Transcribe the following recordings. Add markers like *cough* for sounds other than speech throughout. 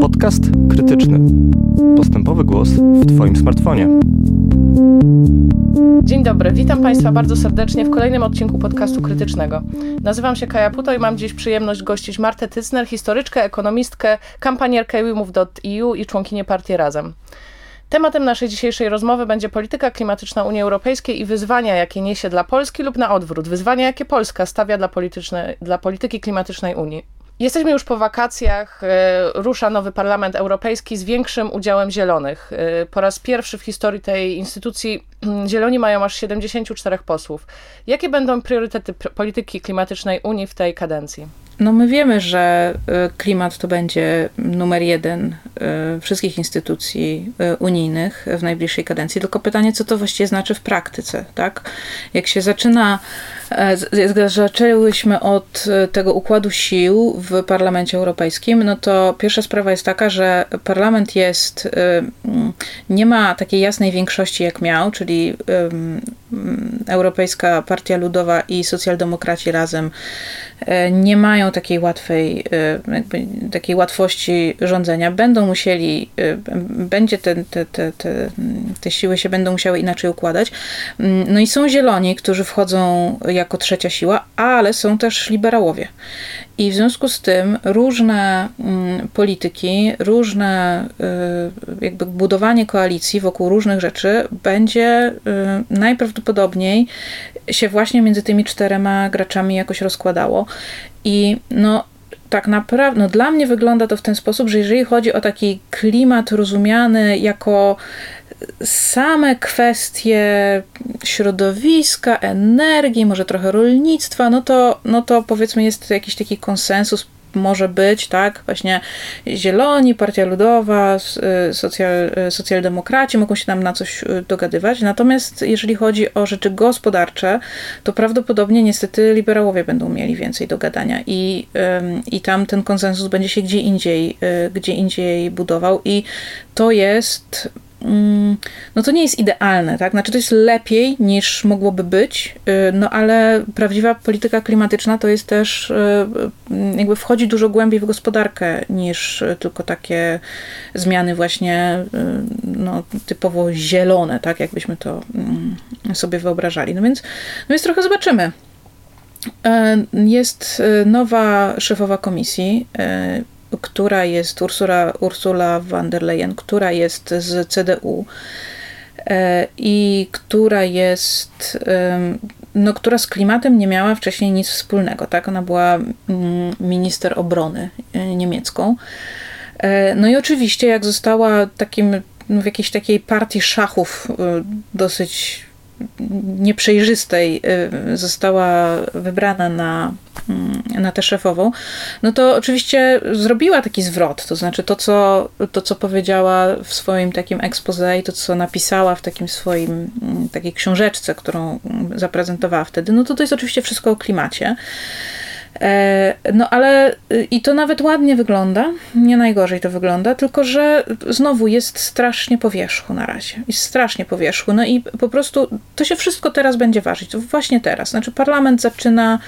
Podcast krytyczny. Postępowy głos w Twoim smartfonie. Dzień dobry, witam Państwa bardzo serdecznie w kolejnym odcinku podcastu krytycznego. Nazywam się Kaja Puto i mam dziś przyjemność gościć Martę Tycner, historyczkę, ekonomistkę, kampanierkę WeMove.eu i członkinię partii Razem. Tematem naszej dzisiejszej rozmowy będzie polityka klimatyczna Unii Europejskiej i wyzwania, jakie niesie dla Polski lub na odwrót, wyzwania, jakie Polska stawia dla, dla polityki klimatycznej Unii. Jesteśmy już po wakacjach, e, rusza nowy Parlament Europejski z większym udziałem zielonych. E, po raz pierwszy w historii tej instytucji zieloni mają aż 74 posłów. Jakie będą priorytety polityki klimatycznej Unii w tej kadencji? No my wiemy, że e, klimat to będzie numer jeden wszystkich instytucji unijnych w najbliższej kadencji, tylko pytanie, co to właściwie znaczy w praktyce, tak? Jak się zaczyna E, zaczęłyśmy od e, tego układu sił w Parlamencie Europejskim, no to pierwsza sprawa jest taka, że parlament jest, e, nie ma takiej jasnej większości jak miał, czyli Um. ähm, Europejska Partia Ludowa i socjaldemokraci razem nie mają takiej łatwej, jakby, takiej łatwości rządzenia. Będą musieli, będzie te, te, te, te, te siły się będą musiały inaczej układać. No i są zieloni, którzy wchodzą jako trzecia siła, ale są też liberałowie. I w związku z tym różne mm, polityki, różne jakby budowanie koalicji wokół różnych rzeczy będzie y, najprawdopodobniej się właśnie między tymi czterema graczami jakoś rozkładało. I no, tak naprawdę, no dla mnie wygląda to w ten sposób, że jeżeli chodzi o taki klimat rozumiany jako same kwestie środowiska, energii, może trochę rolnictwa, no to, no to powiedzmy jest jakiś taki konsensus może być, tak, właśnie Zieloni, Partia Ludowa, y, socjal, y, socjaldemokraci mogą się tam na coś y, dogadywać, natomiast jeżeli chodzi o rzeczy gospodarcze, to prawdopodobnie niestety liberałowie będą mieli więcej do gadania i, i tam ten konsensus będzie się gdzie indziej, gdzie indziej budował i to jest no to nie jest idealne, tak? Znaczy to jest lepiej niż mogłoby być, y, no ale prawdziwa polityka klimatyczna to jest też y, jakby wchodzi dużo głębiej w gospodarkę niż tylko takie zmiany właśnie y, no, typowo zielone, tak? Jakbyśmy to mm, sobie wyobrażali. No więc, no więc trochę zobaczymy. Jest nowa szefowa komisji, która jest Ursula, Ursula von der Leyen, która jest z CDU e, i która jest, no, która z klimatem nie miała wcześniej nic wspólnego, tak? Ona była mm, minister obrony e, niemiecką. E, no i oczywiście, jak została takim, w jakiejś takiej partii szachów dosyć nieprzejrzystej y, została wybrana na, mm, na tę szefową, no to oczywiście zrobiła taki zwrot, to znaczy to co, to, co powiedziała w swoim takim expose i to, co napisała w takim swoim, mm, takiej książeczce, którą zaprezentowała wtedy, no to to jest oczywiście wszystko o klimacie. E, no ale y, i to nawet ładnie wygląda, nie najgorzej to wygląda, tylko że znowu jest strasznie po wierzchu na razie. Jest strasznie po wierzchu. No i po prostu to się wszystko teraz będzie ważyć. To właśnie teraz. Znaczy parlament zaczyna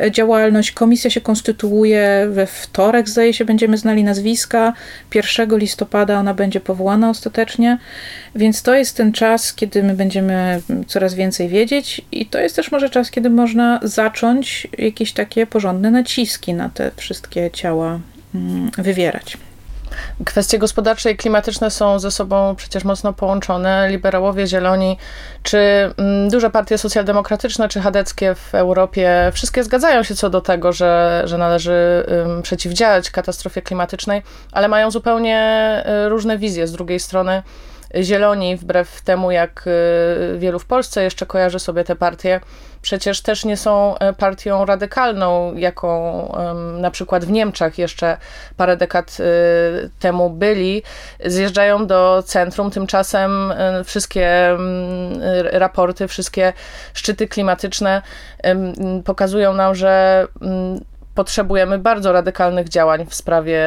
e, działalność, komisja się konstytuuje we wtorek, zdaje się, będziemy znali nazwiska. 1 listopada ona będzie powołana ostatecznie, więc to jest ten czas, kiedy my będziemy coraz więcej wiedzieć i to jest też może czas, kiedy można zacząć jakieś takie porządki porządne naciski na te wszystkie ciała mm, wywierać. Kwestie gospodarcze i klimatyczne są ze sobą przecież mocno połączone. Liberałowie, zieloni, czy mm, duże partie socjaldemokratyczne, czy chadeckie w Europie, wszystkie zgadzają się co do tego, że, że należy przeciwdziałać katastrofie klimatycznej, ale mają zupełnie y, różne wizje. Z drugiej strony, zieloni, wbrew temu jak y, wielu w Polsce jeszcze kojarzy sobie te partie, przecież też nie są e, partią radykalną, jaką na przykład w Niemczech jeszcze parę dekad e, temu byli. Zjeżdżają do centrum, tymczasem e, wszystkie mm, raporty, wszystkie szczyty klimatyczne pokazują nam, że mm, potrzebujemy bardzo radykalnych działań w sprawie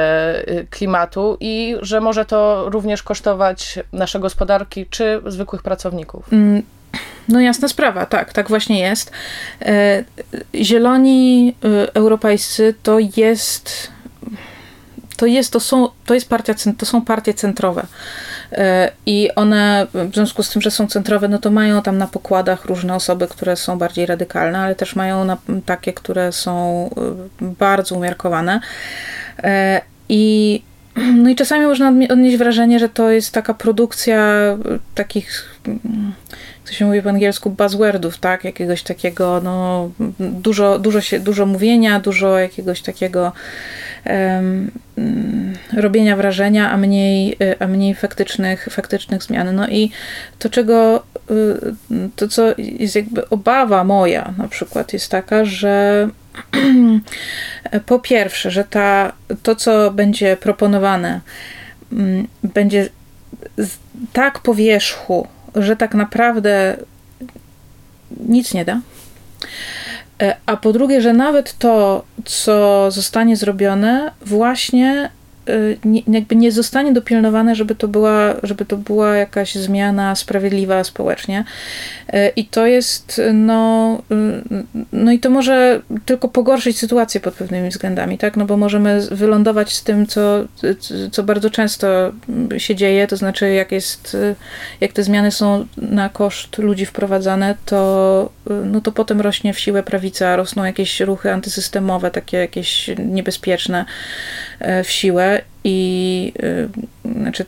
klimatu i że może to również kosztować nasze gospodarki czy zwykłych pracowników. Mm, no jasna sprawa, tak, tak właśnie jest. E, zieloni e, europejscy to jest to jest, to są, to jest partia, to są partie centrowe. E, I one, w związku z tym, że są centrowe, no to mają tam na pokładach różne osoby, które są bardziej radykalne, ale też mają na, takie, które są e, bardzo umiarkowane. E, I *clears throat* no i czasami można odnieść wrażenie, że to jest taka produkcja takich, co się mówi po angielsku, buzzwordów, tak? Jakiegoś takiego, no, dużo, dużo, się, dużo mówienia, dużo jakiegoś takiego um, robienia wrażenia, a mniej, a mniej faktycznych, faktycznych zmian. No i to, czego, y, to co jest jakby obawa moja na przykład jest taka, że *clears throat* po pierwsze, że ta, to, co będzie proponowane, mm, będzie tak po wierzchu, że tak naprawdę nic nie da. E, a po drugie, że nawet to, co zostanie zrobione, właśnie nie, jakby nie zostanie dopilnowane, żeby to, była, żeby to była jakaś zmiana sprawiedliwa społecznie. Y, I to jest, no, y, no i to może tylko pogorszyć sytuację pod pewnymi względami, tak? No bo możemy wylądować z tym, co, co bardzo często się dzieje, to znaczy jak jest, jak te zmiany są na koszt ludzi wprowadzane, to, no to potem rośnie w siłę prawica, rosną jakieś ruchy antysystemowe, takie jakieś niebezpieczne w siłę i yy, znaczy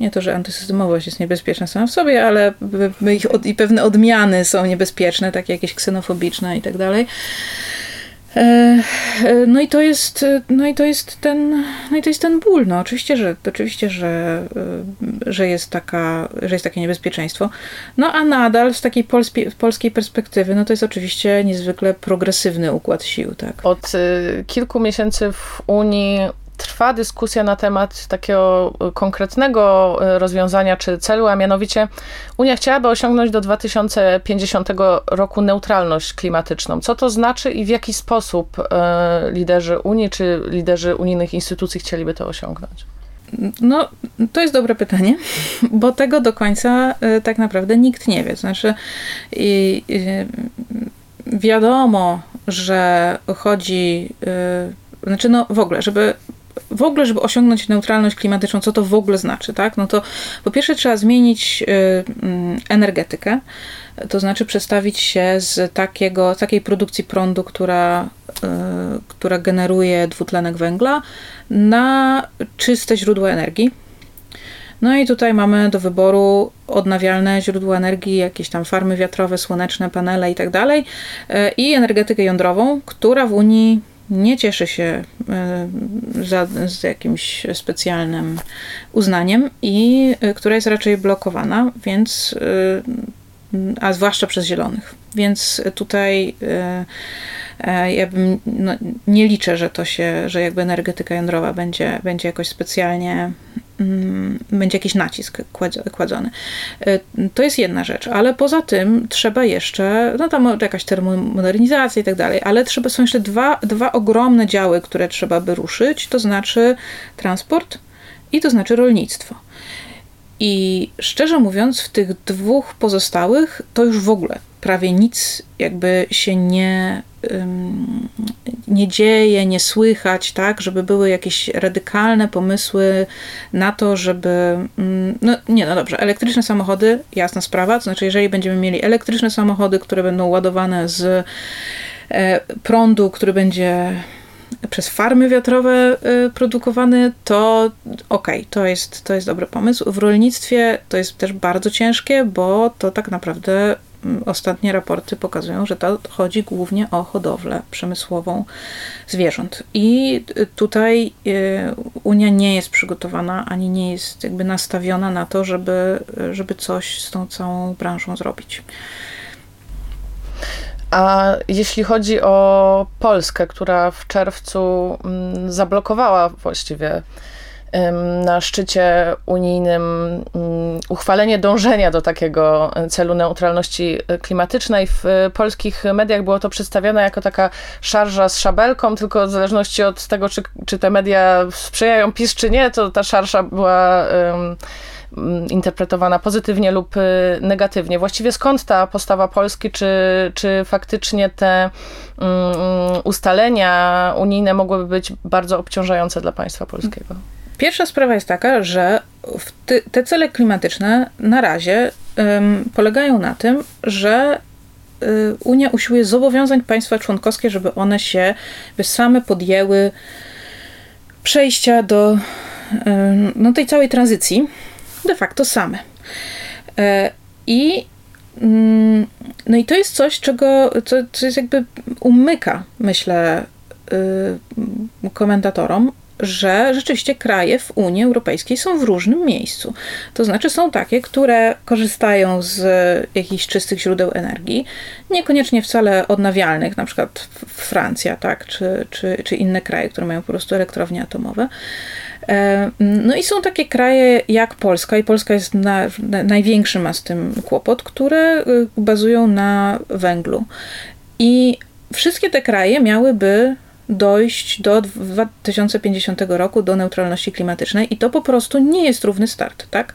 nie to, że antysystemowość jest niebezpieczna sama w sobie, ale ich od, i pewne odmiany są niebezpieczne, takie jakieś ksenofobiczne i tak dalej. E, e, no i to jest, no i to jest ten, no i to jest ten ból. No oczywiście, że, oczywiście, że, e, że jest taka, że jest takie niebezpieczeństwo. No a nadal z takiej polskiej, polskiej perspektywy, no to jest oczywiście niezwykle progresywny układ sił, tak. Od y, kilku miesięcy w Unii trwa dyskusja na temat takiego konkretnego e, rozwiązania czy celu, a mianowicie Unia chciałaby osiągnąć do 2050 roku neutralność klimatyczną. Co to znaczy i w jaki sposób e, liderzy Unii czy liderzy unijnych instytucji chcieliby to osiągnąć? No, to jest dobre pytanie, bo tego do końca e, tak naprawdę nikt nie wie. Znaczy, i, i, wiadomo, że chodzi, znaczy, no w ogóle, żeby w ogóle, żeby osiągnąć neutralność klimatyczną, co to w ogóle znaczy, tak? No to po pierwsze trzeba zmienić y, mm, energetykę, to znaczy przestawić się z takiego, takiej produkcji prądu, która, y, która generuje dwutlenek węgla, na czyste źródła energii. No i tutaj mamy do wyboru odnawialne źródła energii, jakieś tam farmy wiatrowe, słoneczne, panele i tak dalej, y, i energetykę jądrową, która w Unii nie cieszy się e, za, z jakimś specjalnym uznaniem i e, która jest raczej blokowana, więc e, a zwłaszcza przez zielonych. Więc tutaj ja bym, no, nie liczę, że to się, że jakby energetyka jądrowa będzie, będzie jakoś specjalnie będzie jakiś nacisk kładzony. E, to jest jedna rzecz, ale poza tym trzeba jeszcze, no tam jakaś termomodernizacja i tak dalej, ale trzeba, są jeszcze dwa, dwa ogromne działy, które trzeba by ruszyć, to znaczy transport i to znaczy rolnictwo. I szczerze mówiąc, w tych dwóch pozostałych to już w ogóle prawie nic jakby się nie, nie dzieje, nie słychać, tak, żeby były jakieś radykalne pomysły na to, żeby, no nie, no dobrze, elektryczne samochody, jasna sprawa, to znaczy jeżeli będziemy mieli elektryczne samochody, które będą ładowane z e, prądu, który będzie przez farmy wiatrowe y, produkowany, to okej, okay, to, jest, to jest dobry pomysł. W rolnictwie to jest też bardzo ciężkie, bo to tak naprawdę ostatnie raporty pokazują, że to chodzi głównie o hodowlę przemysłową zwierząt. I tutaj y, Unia nie jest przygotowana, ani nie jest jakby nastawiona na to, żeby, żeby coś z tą całą branżą zrobić. A jeśli chodzi o Polskę, która w czerwcu mm, zablokowała właściwie na szczycie unijnym uchwalenie dążenia do takiego celu neutralności klimatycznej. W polskich mediach było to przedstawione jako taka szarża z szabelką, tylko w zależności od tego, czy, czy te media sprzyjają PiS, czy nie, to ta szarża była interpretowana pozytywnie lub y, negatywnie. Właściwie skąd ta postawa Polski, czy, czy faktycznie te ustalenia unijne mogłyby być bardzo obciążające dla państwa polskiego? Pierwsza sprawa jest taka, że ty, te cele klimatyczne na razie um, polegają na tym, że y, Unia usiłuje zobowiązać państwa członkowskie, żeby one się by same podjęły przejścia do no, tej całej tranzycji de facto same. E, I mm, no i to jest coś, czego, co, co jest jakby umyka, myślę, y, komentatorom, że rzeczywiście kraje w Unii Europejskiej są w różnym miejscu. To znaczy są takie, które korzystają z jakichś czystych źródeł energii, niekoniecznie wcale odnawialnych, na przykład Francja, tak, czy, czy, czy inne kraje, które mają po prostu elektrownie atomowe. E, no i są takie kraje jak Polska, i Polska jest na, na, największy ma z tym kłopot, które y, bazują na węglu. I wszystkie te kraje miałyby dojść do 2050 roku do neutralności klimatycznej i to po prostu nie jest równy start, tak?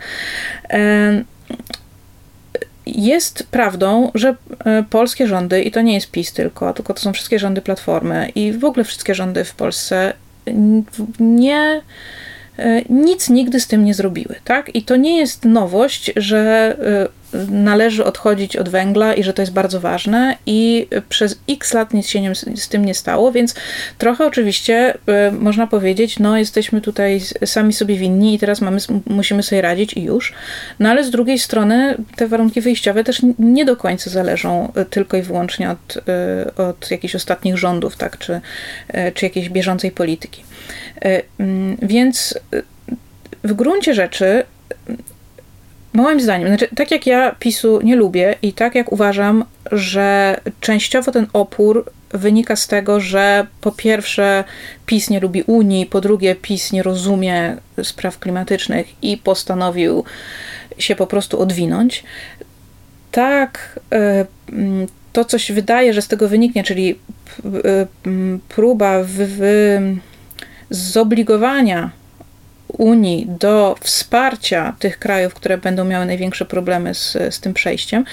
Jest prawdą, że e, polskie rządy, i to nie jest PiS tylko, tylko to są wszystkie rządy Platformy i w ogóle wszystkie rządy w Polsce nie E, nic nigdy z tym nie zrobiły, tak? I to nie jest nowość, że e, należy odchodzić od węgla i że to jest bardzo ważne i przez x lat nic się nie, z tym nie stało, więc trochę oczywiście e, można powiedzieć, no jesteśmy tutaj sami sobie winni i teraz mamy, musimy sobie radzić i już, no ale z drugiej strony te warunki wyjściowe też nie do końca zależą tylko i wyłącznie od, od jakichś ostatnich rządów, tak, czy, czy jakiejś bieżącej polityki. E, więc e, w gruncie rzeczy, moim zdaniem, znaczy, tak jak ja PiSu nie lubię i tak jak uważam, że częściowo ten opór wynika z tego, że po pierwsze PiS nie lubi Unii, po drugie PiS nie rozumie spraw klimatycznych i postanowił się po prostu odwinąć. Tak, e, to coś wydaje, że z tego wyniknie, czyli próba wy, zobligowania Unii do wsparcia tych krajów, które będą miały największe problemy z, z tym przejściem,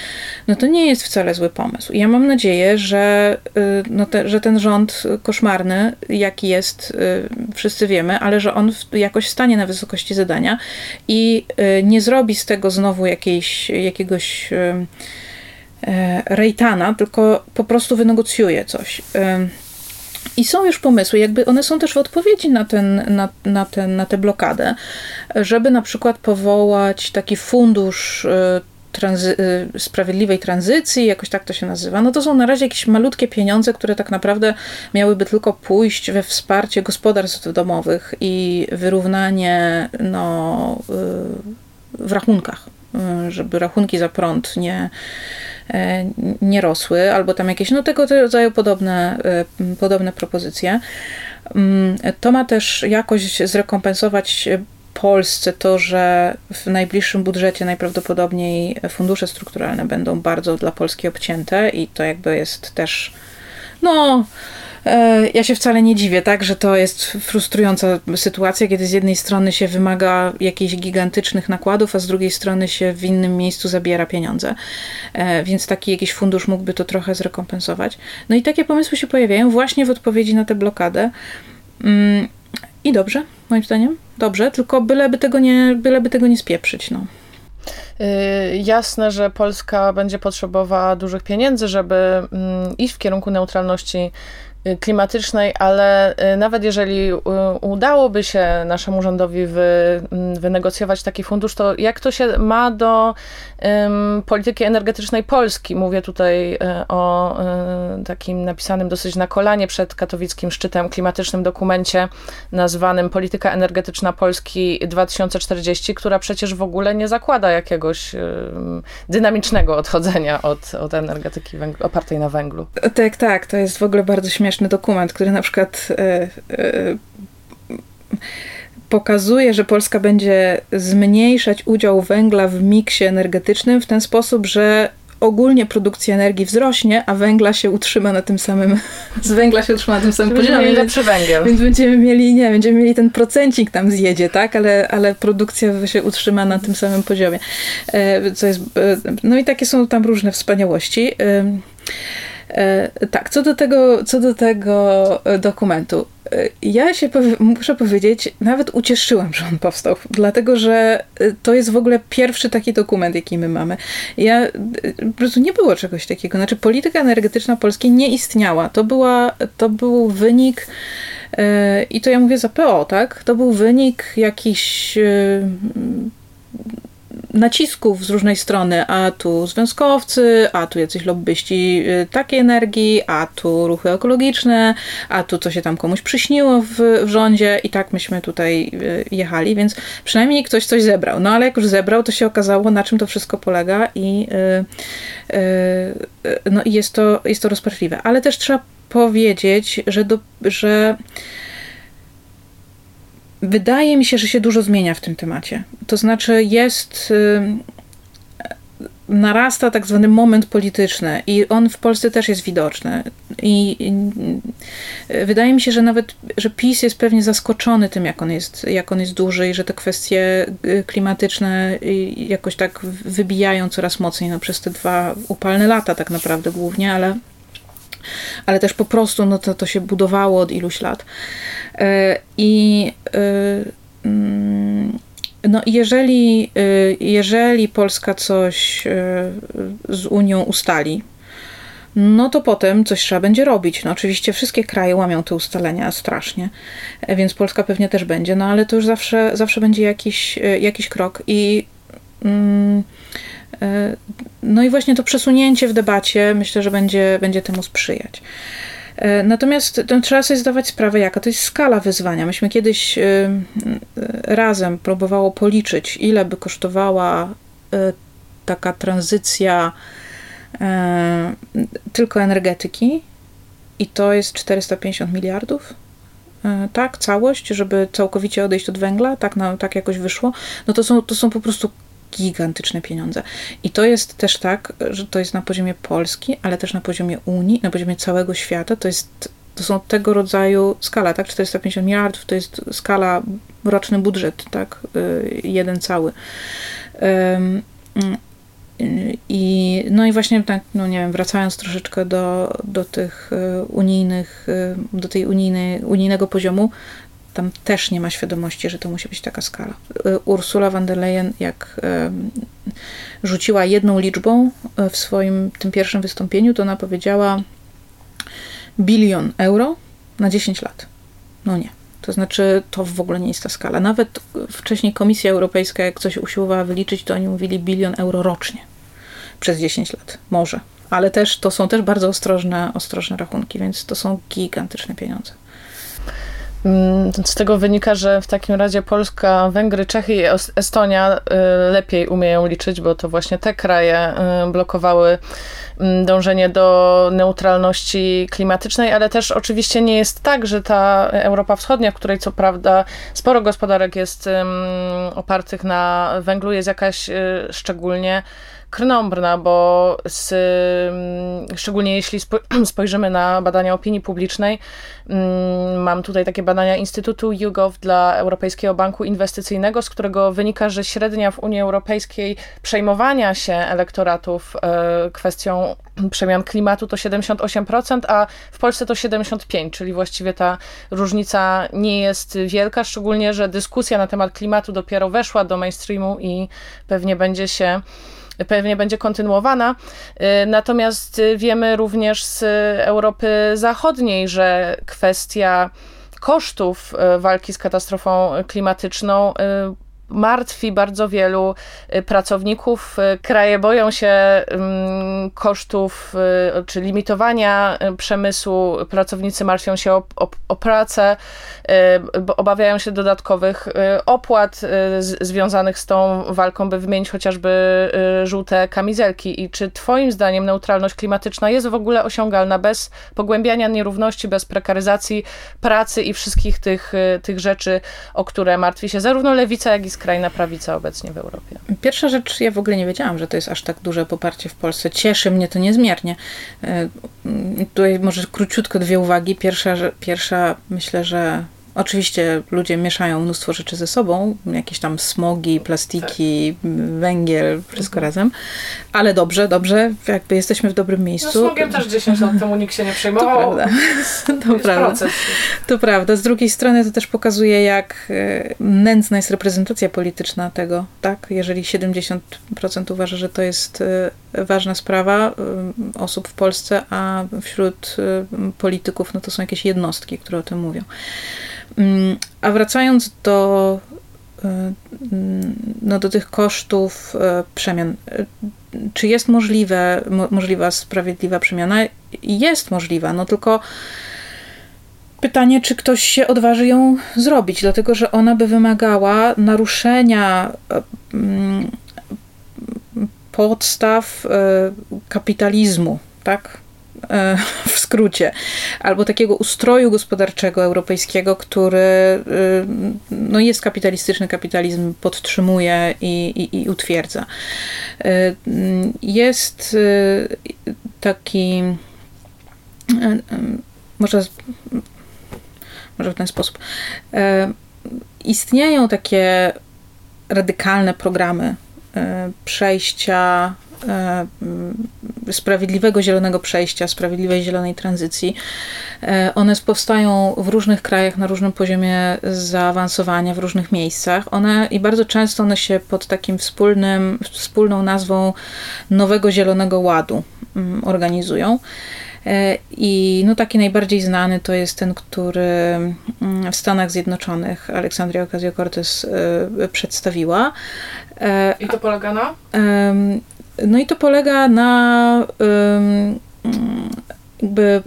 no to nie jest wcale zły pomysł. I ja mam nadzieję, że, y, no te, że ten rząd koszmarny, jaki jest, y, wszyscy wiemy, ale że on jakoś stanie na wysokości zadania i y, nie zrobi z tego znowu jakiejś, jakiegoś rejtana, tylko po prostu wynegocjuje coś. I są już pomysły, jakby one są też w odpowiedzi na, ten, na, na, ten, na tę blokadę, żeby na przykład powołać taki fundusz y, y, sprawiedliwej tranzycji, jakoś tak to się nazywa. No to są na razie jakieś malutkie pieniądze, które tak naprawdę miałyby tylko pójść we wsparcie gospodarstw domowych i wyrównanie no, y, w rachunkach, żeby rachunki za prąd nie, E, nie rosły, albo tam jakieś, no tego rodzaju podobne, e, podobne propozycje. Mm, to ma też jakoś zrekompensować Polsce to, że w najbliższym budżecie najprawdopodobniej fundusze strukturalne będą bardzo dla Polski obcięte i to jakby jest też no ja się wcale nie dziwię, tak, że to jest frustrująca sytuacja, kiedy z jednej strony się wymaga jakichś gigantycznych nakładów, a z drugiej strony się w innym miejscu zabiera pieniądze. E, więc taki jakiś fundusz mógłby to trochę zrekompensować. No i takie pomysły się pojawiają właśnie w odpowiedzi na tę blokadę. Mm, I dobrze, moim zdaniem. Dobrze, tylko byleby tego nie, byleby tego nie spieprzyć, no. Y, jasne, że Polska będzie potrzebowała dużych pieniędzy, żeby mm, iść w kierunku neutralności klimatycznej, ale y, nawet jeżeli y, udałoby się naszemu rządowi wy, mm, wynegocjować taki fundusz, to jak to się ma do um, polityki energetycznej Polski? Mówię tutaj o um, takim napisanym dosyć na kolanie przed katowickim szczytem klimatycznym dokumencie nazwanym Polityka energetyczna Polski 2040, która przecież w ogóle nie zakłada jakiegoś um, dynamicznego odchodzenia od, od energetyki opartej na węglu. Tak, tak, to jest w ogóle bardzo śmieszne śmieszny dokument, który na przykład e, e, pokazuje, że Polska będzie zmniejszać udział węgla w miksie energetycznym w ten sposób, że ogólnie produkcja energii wzrośnie, a węgla się utrzyma na tym samym, z węgla się utrzyma na tym samym Będziemy poziomie. lepszy węgiel. więc będziemy mieli, nie, będziemy mieli ten procencik tam zjedzie, tak, ale, ale produkcja się utrzyma na tym samym poziomie. E, Co jest, no i takie są tam różne wspaniałości. E, Tak, co do tego, co do tego e, dokumentu. E, Ja się powie- muszę powiedzieć, nawet ucieszyłam, że on powstał, dlatego że to jest w ogóle pierwszy taki dokument, jaki my mamy. Ja po prostu nie było czegoś takiego. Znaczy, polityka energetyczna Polski nie istniała. To, była, to był wynik. I to ja mówię za PO, tak? To był wynik jakichś nacisków z różnej strony, a tu związkowcy, a tu jacyś lobbyści y, takiej energii, a tu ruchy ekologiczne, a tu co się tam komuś przyśniło w, w rządzie i tak myśmy tutaj y, jechali, więc przynajmniej ktoś coś zebrał. No ale jak już zebrał, to się okazało, na czym to wszystko polega i, y, y, y, no, i jest, to, jest to rozpaczliwe. Ale też trzeba powiedzieć, że, do, że Wydaje mi się, że się dużo zmienia w tym temacie. To znaczy jest. y, Narasta tak zwany moment polityczny i on w Polsce też jest widoczny. I, i y, wydaje mi się, że nawet, że PiS jest pewnie zaskoczony tym, jak on jest, jak on jest duży i że te kwestie y, klimatyczne y, jakoś tak wybijają coraz mocniej no, przez te dwa upalne lata tak naprawdę głównie, ale ale też po prostu no to, to się budowało od iluś lat. E, I e, mm, no jeżeli, e, jeżeli Polska coś z Unią ustali, no to potem coś trzeba będzie robić. No oczywiście wszystkie kraje łamią te ustalenia strasznie, więc Polska pewnie też będzie, no ale to już zawsze, zawsze będzie jakiś, jakiś krok i mm, no i właśnie to przesunięcie w debacie myślę, że będzie, będzie temu sprzyjać. E, Natomiast trzeba sobie zdawać sprawę, jaka to jest skala wyzwania. Myśmy kiedyś y, y, razem próbowało policzyć, ile by kosztowała taka tranzycja e, tylko energetyki i to jest 450 miliardów. E, Tak, całość, żeby całkowicie odejść od węgla, tak, na, tak jakoś wyszło, no to są, to są po prostu gigantyczne pieniądze. I to jest też tak, że to jest na poziomie Polski, ale też na poziomie Unii, na poziomie całego świata. To jest to są tego rodzaju skala, tak? 450 miliardów to jest skala, roczny budżet, tak? Y, Jeden cały. Y, I, no i właśnie tak, no nie wiem, wracając troszeczkę do, do tych y, unijnych, do tej unijnej, unijnego poziomu, tam też nie ma świadomości, że to musi być taka skala. Y, Ursula von der Leyen, jak rzuciła jedną liczbą y, w swoim tym pierwszym wystąpieniu, to ona powiedziała bilion euro na 10 lat. No nie. To znaczy, to w ogóle nie jest ta skala. Nawet wcześniej Komisja Europejska, jak coś usiłowała wyliczyć, to oni mówili bilion euro rocznie przez 10 lat. Może. Ale też to są też bardzo ostrożne, ostrożne rachunki, więc to są gigantyczne pieniądze. Mm, Z tego wynika, że w takim razie Polska, Węgry, Czechy i Est- Estonia y, lepiej umieją liczyć, bo to właśnie te kraje y, blokowały mm, dążenie do neutralności klimatycznej, ale też oczywiście nie jest tak, że ta Europa Wschodnia, w której co prawda sporo gospodarek jest opartych na węglu, jest jakaś y, szczególnie krnąbrna, bo z, ym, szczególnie jeśli spo- *clears throat* spojrzymy na badania opinii publicznej, Mm, Mam tutaj takie badania Instytutu YouGov dla Europejskiego Banku Inwestycyjnego, z którego wynika, że średnia w Unii Europejskiej przejmowania się elektoratów e, kwestią *clears throat* przemian klimatu to 78%, a w Polsce to 75%, czyli właściwie ta różnica nie jest wielka, szczególnie, że dyskusja na temat klimatu dopiero weszła do mainstreamu i pewnie będzie się pewnie będzie kontynuowana. Y, Natomiast y, wiemy również z Europy Zachodniej, że kwestia kosztów y, walki z katastrofą klimatyczną martwi bardzo wielu y, pracowników. Y, kraje boją się mm, kosztów y, czy limitowania przemysłu. Pracownicy martwią się o, o, o pracę, obawiają się dodatkowych opłat związanych z tą walką, by wymienić chociażby żółte kamizelki. I czy Twoim zdaniem neutralność klimatyczna jest w ogóle osiągalna bez pogłębiania nierówności, bez prekaryzacji pracy i wszystkich tych, tych rzeczy, o które martwi się zarówno lewica, jak i skrajna prawica obecnie w Europie. Pierwsza rzecz, ja w ogóle nie wiedziałam, że to jest aż tak duże poparcie w Polsce. Cieszy mnie to niezmiernie. E, tutaj może króciutko dwie uwagi. Pierwsza, pierwsza myślę, że Oczywiście ludzie mieszają mnóstwo rzeczy ze sobą, jakieś tam smogi, plastiki, tak. węgiel, wszystko mhm. razem, ale dobrze, dobrze, jakby jesteśmy w dobrym miejscu. No, smogiem też 10 lat temu nikt się nie przejmował. To prawda. *laughs* To, prawda. to prawda. Z drugiej strony to też pokazuje, jak e, nędzna jest reprezentacja polityczna tego, tak? Jeżeli 70% uważa, że to jest e, ważna sprawa e, osób w Polsce, a wśród polityków, no to są jakieś jednostki, które o tym mówią. Mm, a wracając do, e, mm, no do tych kosztów przemian. Czy jest możliwe, możliwa sprawiedliwa przemiana? Jest możliwa, no tylko pytanie, czy ktoś się odważy ją zrobić, dlatego że ona by wymagała naruszenia mm, podstaw kapitalizmu, tak? E, w skrócie, albo takiego ustroju gospodarczego europejskiego, który e, no, jest kapitalistyczny, kapitalizm podtrzymuje i, i, i utwierdza. E, jest taki może, może w ten sposób. Istnieją takie radykalne programy przejścia E, sprawiedliwego zielonego przejścia, sprawiedliwej zielonej tranzycji. E, one powstają w różnych krajach na różnym poziomie zaawansowania, w różnych miejscach. One i bardzo często one się pod takim wspólnym, wspólną nazwą Nowego Zielonego Ładu mm, organizują. E, I no taki najbardziej znany to jest ten, który mm, w Stanach Zjednoczonych Aleksandria Ocasio-Cortez przedstawiła. I to polega na? No i to polega na jakby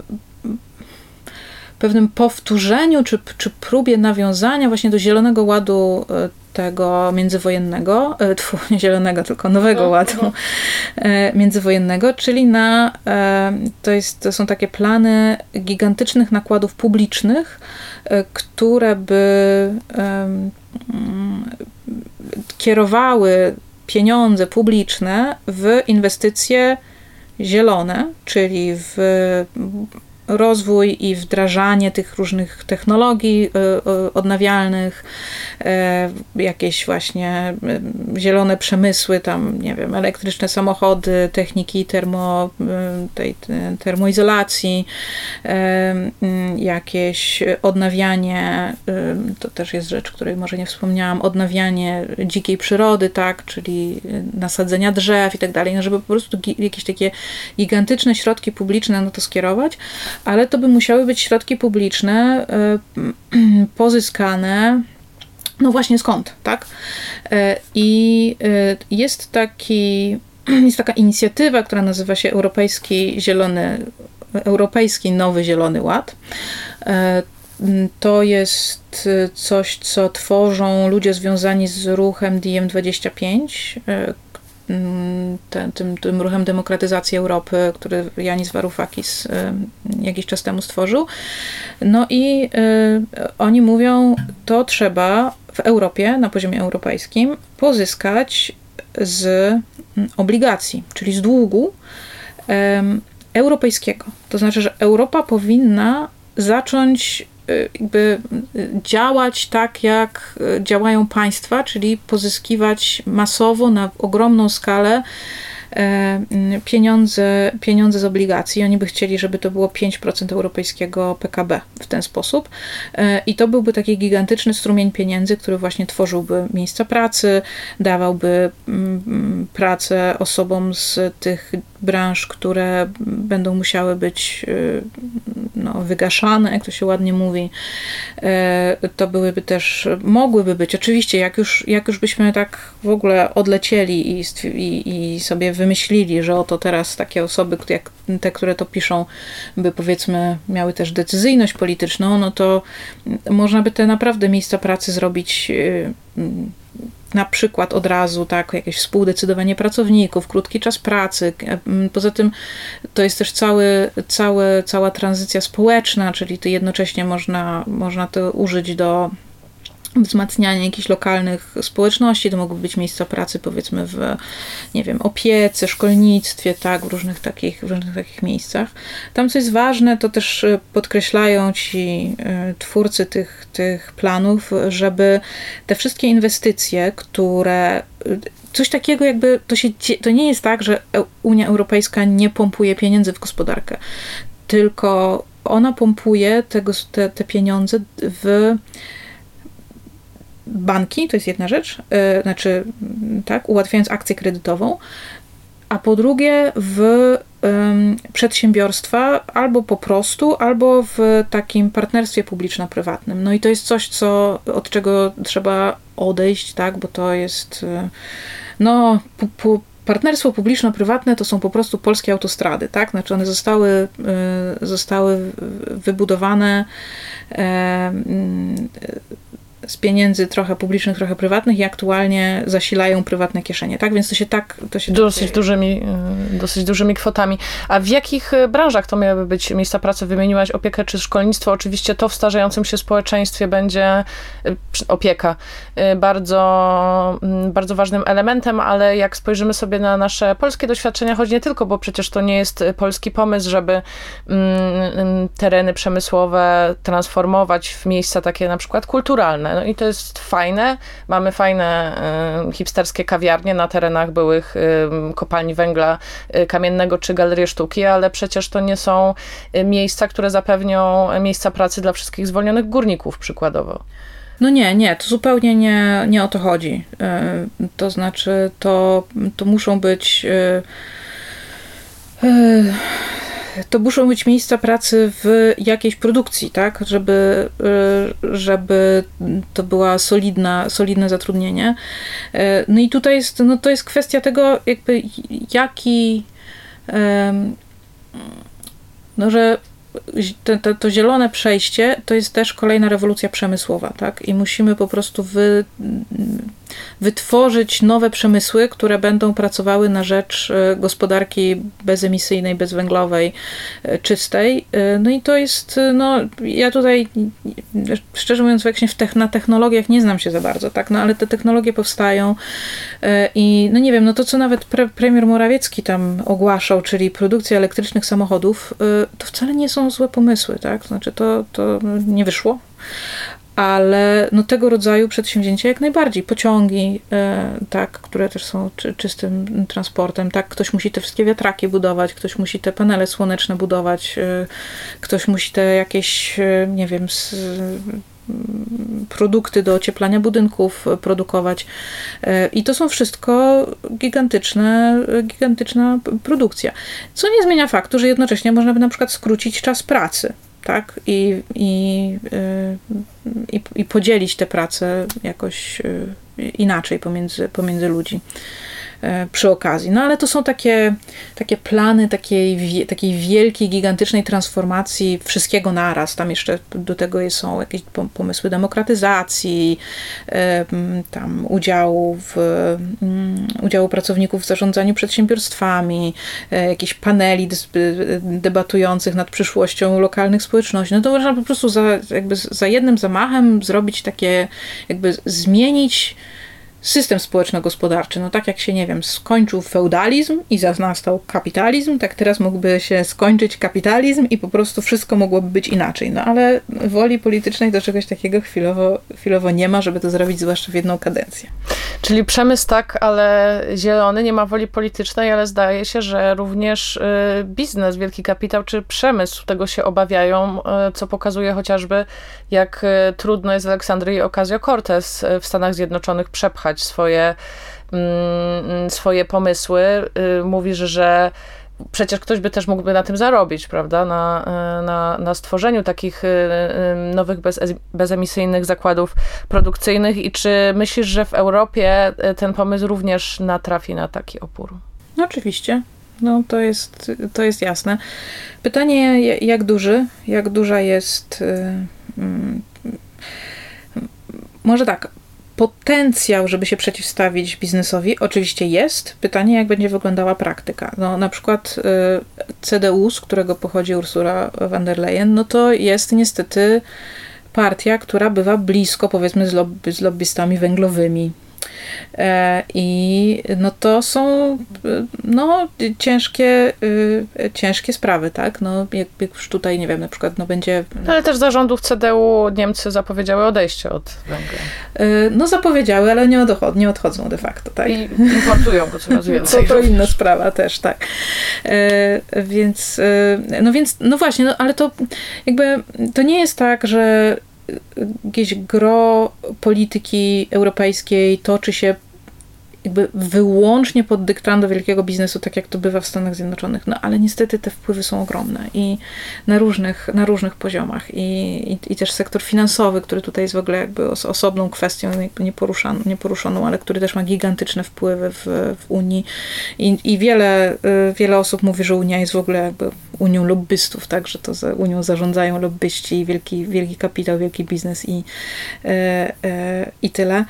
pewnym powtórzeniu czy, czy próbie nawiązania właśnie do Zielonego Ładu e, tego międzywojennego, e, *laughs* tfu, nie zielonego, tylko nowego no, ładu no. E, międzywojennego, czyli na, to, jest, to są takie plany gigantycznych nakładów publicznych, które by kierowały pieniądze publiczne w inwestycje zielone, czyli w rozwój i wdrażanie tych różnych technologii e, e, odnawialnych, e, jakieś właśnie zielone przemysły, tam nie wiem, elektryczne samochody, techniki termo, tej, termoizolacji, jakieś odnawianie, to też jest rzecz, której może nie wspomniałam, odnawianie dzikiej przyrody, tak, czyli nasadzenia drzew i tak dalej, no żeby po prostu jakieś takie gigantyczne środki publiczne na to skierować, ale to by musiały być środki publiczne e, *clears throat* pozyskane no właśnie skąd, tak? E, I e, jest taki, *clears throat* jest taka inicjatywa, która nazywa się Europejski Zielony, Europejski Nowy Zielony Ład. To jest coś, co tworzą ludzie związani z ruchem DM25, Mm, tym, tym ruchem demokratyzacji Europy, który Janis Varoufakis y, jakiś czas temu stworzył. No i y, oni mówią, to trzeba w Europie, na poziomie europejskim, pozyskać z mm, obligacji, czyli z długu europejskiego. To znaczy, że Europa powinna zacząć jakby y, działać tak, jak y, działają państwa, czyli pozyskiwać masowo na ogromną skalę e, pieniądze, pieniądze z obligacji. Oni by chcieli, żeby to było 5% europejskiego PKB w ten sposób. I to byłby taki gigantyczny strumień pieniędzy, który właśnie tworzyłby miejsca pracy, dawałby mm, mm, pracę osobom z tych branż, które będą musiały być no, wygaszane, jak to się ładnie mówi. To byłyby też, mogłyby być, oczywiście, jak już, jak już byśmy tak w ogóle odlecieli i, i, i sobie wymyślili, że oto teraz takie osoby, jak te, które to piszą, by powiedzmy miały też decyzyjność polityczną, no to można by te naprawdę miejsca pracy zrobić na przykład od razu, tak, jakieś współdecydowanie pracowników, krótki czas pracy. Poza tym to jest też cały, cały, cała tranzycja społeczna, czyli to jednocześnie można, można to użyć do wzmacniania jakichś lokalnych społeczności, to mogły być miejsca pracy powiedzmy w, nie wiem, opiece, szkolnictwie, tak, w różnych takich, w różnych takich miejscach. Tam co jest ważne, to też e, podkreślają ci e, twórcy tych, tych planów, żeby te wszystkie inwestycje, które e, coś takiego jakby, to, się, to nie jest tak, że Unia Europejska nie pompuje pieniędzy w gospodarkę, tylko ona pompuje tego, te, te pieniądze w banki, to jest jedna rzecz, yy, znaczy, tak, ułatwiając akcję kredytową, a po drugie w przedsiębiorstwa albo po prostu, albo w takim partnerstwie publiczno-prywatnym. No i to jest coś, co, od czego trzeba odejść, tak, bo to jest y, no, partnerstwo publiczno-prywatne to są po prostu polskie autostrady, tak? Znaczy one zostały, y, zostały wybudowane z pieniędzy trochę publicznych, trochę prywatnych i aktualnie zasilają prywatne kieszenie, tak? Więc to się tak... To się dosyć, tak dużymi, e, dosyć dużymi kwotami. A w jakich e, branżach to miałyby być miejsca pracy? Wymieniłaś opiekę czy szkolnictwo. Oczywiście to w starzejącym się społeczeństwie będzie e, opieka bardzo, bardzo ważnym elementem, ale jak spojrzymy sobie na nasze polskie doświadczenia, choć nie tylko, bo przecież to nie jest polski pomysł, żeby tereny przemysłowe transformować w miejsca takie na przykład kulturalne. No i to jest fajne. Mamy fajne y, hipsterskie kawiarnie na terenach byłych y, kopalni węgla y, kamiennego czy galerie sztuki, ale przecież to nie są miejsca, które zapewnią miejsca pracy dla wszystkich zwolnionych górników przykładowo. No nie, nie, to zupełnie nie, nie o to chodzi. To znaczy, to, to muszą być to muszą być miejsca pracy w jakiejś produkcji, tak, żeby, y, żeby to była solidna, solidne zatrudnienie. Y, no i tutaj jest, no to jest kwestia tego, jakby jaki, no że to, to, zielone przejście to jest też kolejna rewolucja przemysłowa, tak? I musimy po prostu wy, wytworzyć nowe przemysły, które będą pracowały na rzecz e, gospodarki bezemisyjnej, bezwęglowej, e, czystej. E, no i to jest, no ja tutaj szczerze mówiąc, właśnie w na technologiach nie znam się za bardzo, tak? No ale te technologie powstają i no nie wiem, no to co nawet pre, premier Morawiecki tam ogłaszał, czyli produkcja elektrycznych samochodów, to wcale nie są złe pomysły, tak? Znaczy to, to nie wyszło, ale no tego rodzaju przedsięwzięcia jak najbardziej. Pociągi, e, tak, które też są czy, czystym transportem, tak, ktoś musi te wszystkie wiatraki budować, ktoś musi te panele słoneczne budować, e, ktoś musi te jakieś, e, nie wiem, produkty do ocieplania budynków produkować. I to są wszystko gigantyczne, gigantyczna produkcja. Co nie zmienia faktu, że jednocześnie można by na przykład skrócić czas pracy tak? I, i, y, i, i podzielić tę pracę jakoś y, inaczej pomiędzy, pomiędzy ludzi. E, przy okazji. No ale to są takie, takie plany takiej, takiej wielkiej, gigantycznej transformacji wszystkiego naraz. Tam jeszcze do tego są jakieś pomysły demokratyzacji, e, tam udziału, w, udziału pracowników w zarządzaniu przedsiębiorstwami, e, jakichś paneli debatujących nad przyszłością lokalnych społeczności. No to można po prostu za, jakby za jednym zamachem zrobić takie, jakby zmienić system społeczno-gospodarczy. No tak jak się, nie wiem, skończył feudalizm i nastał kapitalizm, tak teraz mógłby się skończyć kapitalizm i po prostu wszystko mogłoby być inaczej. No ale woli politycznej do czegoś takiego chwilowo, chwilowo nie ma, żeby to zrobić, zwłaszcza w jedną kadencję. Czyli przemysł tak, ale zielony nie ma woli politycznej, ale zdaje się, że również y, biznes, wielki kapitał czy przemysł tego się obawiają, y, co pokazuje chociażby, jak y, trudno jest Aleksandrii Ocasio-Cortez w Stanach Zjednoczonych przepchać swoje, mm, swoje pomysły. Mówisz, że przecież ktoś by też mógłby na tym zarobić, prawda, na, na, na stworzeniu takich nowych bez, bezemisyjnych zakładów produkcyjnych i czy myślisz, że w Europie ten pomysł również natrafi na taki opór? No oczywiście. No to jest, to jest jasne. Pytanie, jak duży, jak duża jest. Może tak, potencjał, żeby się przeciwstawić biznesowi, oczywiście jest. Pytanie, jak będzie wyglądała praktyka. No, na przykład y, CDU, z którego pochodzi Ursula von der Leyen, no to jest niestety partia, która bywa blisko, powiedzmy, z, lobby, z lobbystami węglowymi I no to są no, ciężkie, y, ciężkie sprawy, tak? No, jak, jak już tutaj, nie wiem, na przykład no będzie... Ale też zarządów CDU Niemcy zapowiedziały odejście od węgla. E, no zapowiedziały, ale nie, odchod nie odchodzą de facto, tak? I importują go coraz *laughs* więcej. To, to inna sprawa też, tak. E, więc, no więc, no właśnie, no ale to jakby, to nie jest tak, że jakieś gro polityki europejskiej toczy się jakby wyłącznie pod dyktando wielkiego biznesu, tak jak to bywa w Stanach Zjednoczonych. No ale niestety te wpływy są ogromne i na różnych, na różnych poziomach. I, i, I, też sektor finansowy, który tutaj jest w ogóle jakby osobną kwestią, jakby nieporuszaną, nieporuszoną, ale który też ma gigantyczne wpływy w, w Unii. I, I wiele, y, wiele osób mówi, że Unia jest w ogóle jakby Unią lobbystów, tak, że to za Unią zarządzają lobbyści, wielki, wielki kapitał, wielki biznes i, e, e, i tyle.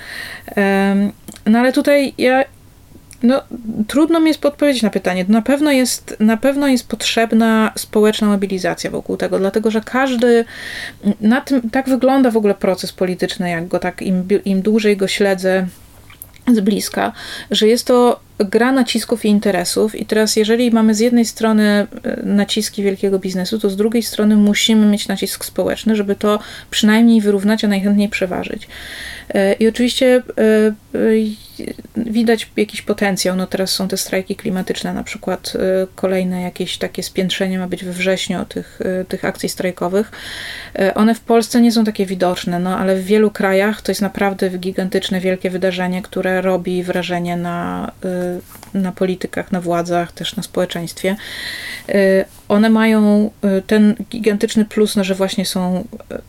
No ale tutaj ja no, trudno mi jest odpowiedzieć na pytanie. Na pewno, jest, na pewno jest potrzebna społeczna mobilizacja wokół tego, dlatego że każdy, na tym, tak wygląda w ogóle proces polityczny, jak go tak, im, im dłużej go śledzę z bliska, że jest to gra nacisków i interesów. I teraz, jeżeli mamy z jednej strony e, naciski wielkiego biznesu, to z drugiej strony musimy mieć nacisk społeczny, żeby to przynajmniej wyrównać, a najchętniej przeważyć. E, I oczywiście e, widać jakiś potencjał. No teraz są te strajki klimatyczne, na przykład kolejne jakieś takie spiętrzenie ma być we wrześniu tych, tych akcji strajkowych. One w Polsce nie są takie widoczne, no ale w wielu krajach to jest naprawdę gigantyczne, wielkie wydarzenie, które robi wrażenie na na politykach, na władzach, też na społeczeństwie. Y, one mają y, ten gigantyczny plus, no, że właśnie są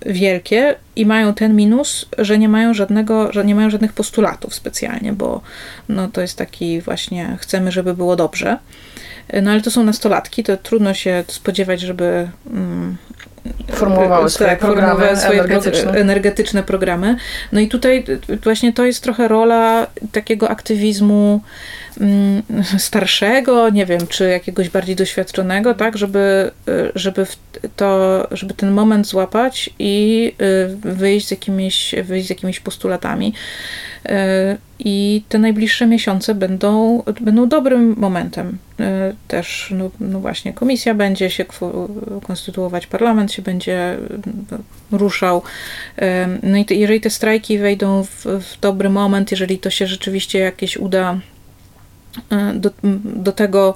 y, wielkie i mają ten minus, że nie mają żadnego, że nie mają żadnych postulatów specjalnie, bo no, to jest taki właśnie chcemy, żeby było dobrze. No ale to są nastolatki, to trudno się spodziewać, żeby mm, formułowały tak, swoje, tak, programy swoje energetyczne. energetyczne programy. No i tutaj właśnie to jest trochę rola takiego aktywizmu mm, starszego, nie wiem, czy jakiegoś bardziej doświadczonego, tak, żeby, żeby, to, żeby ten moment złapać i y, wyjść z jakimiś, wyjść z jakimiś postulatami. I te najbliższe miesiące będą, będą dobrym momentem. Y, też, no, no właśnie, komisja będzie się konstytuować, parlament się będzie ruszał. No i te, jeżeli te strajki wejdą w, w dobry moment, jeżeli to się rzeczywiście jakieś uda do, do tego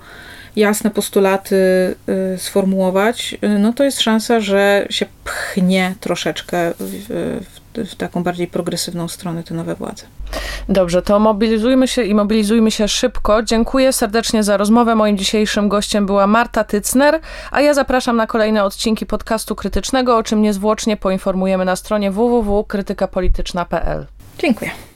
jasne postulaty sformułować, no to jest szansa, że się pchnie troszeczkę w, w taką bardziej progresywną stronę te nowe władze. Dobrze, to mobilizujmy się i mobilizujmy się szybko. Dziękuję serdecznie za rozmowę. Moim dzisiejszym gościem była Marta Tycner, a ja zapraszam na kolejne odcinki podcastu krytycznego, o czym niezwłocznie poinformujemy na stronie www.krytykapolityczna.pl. Dziękuję.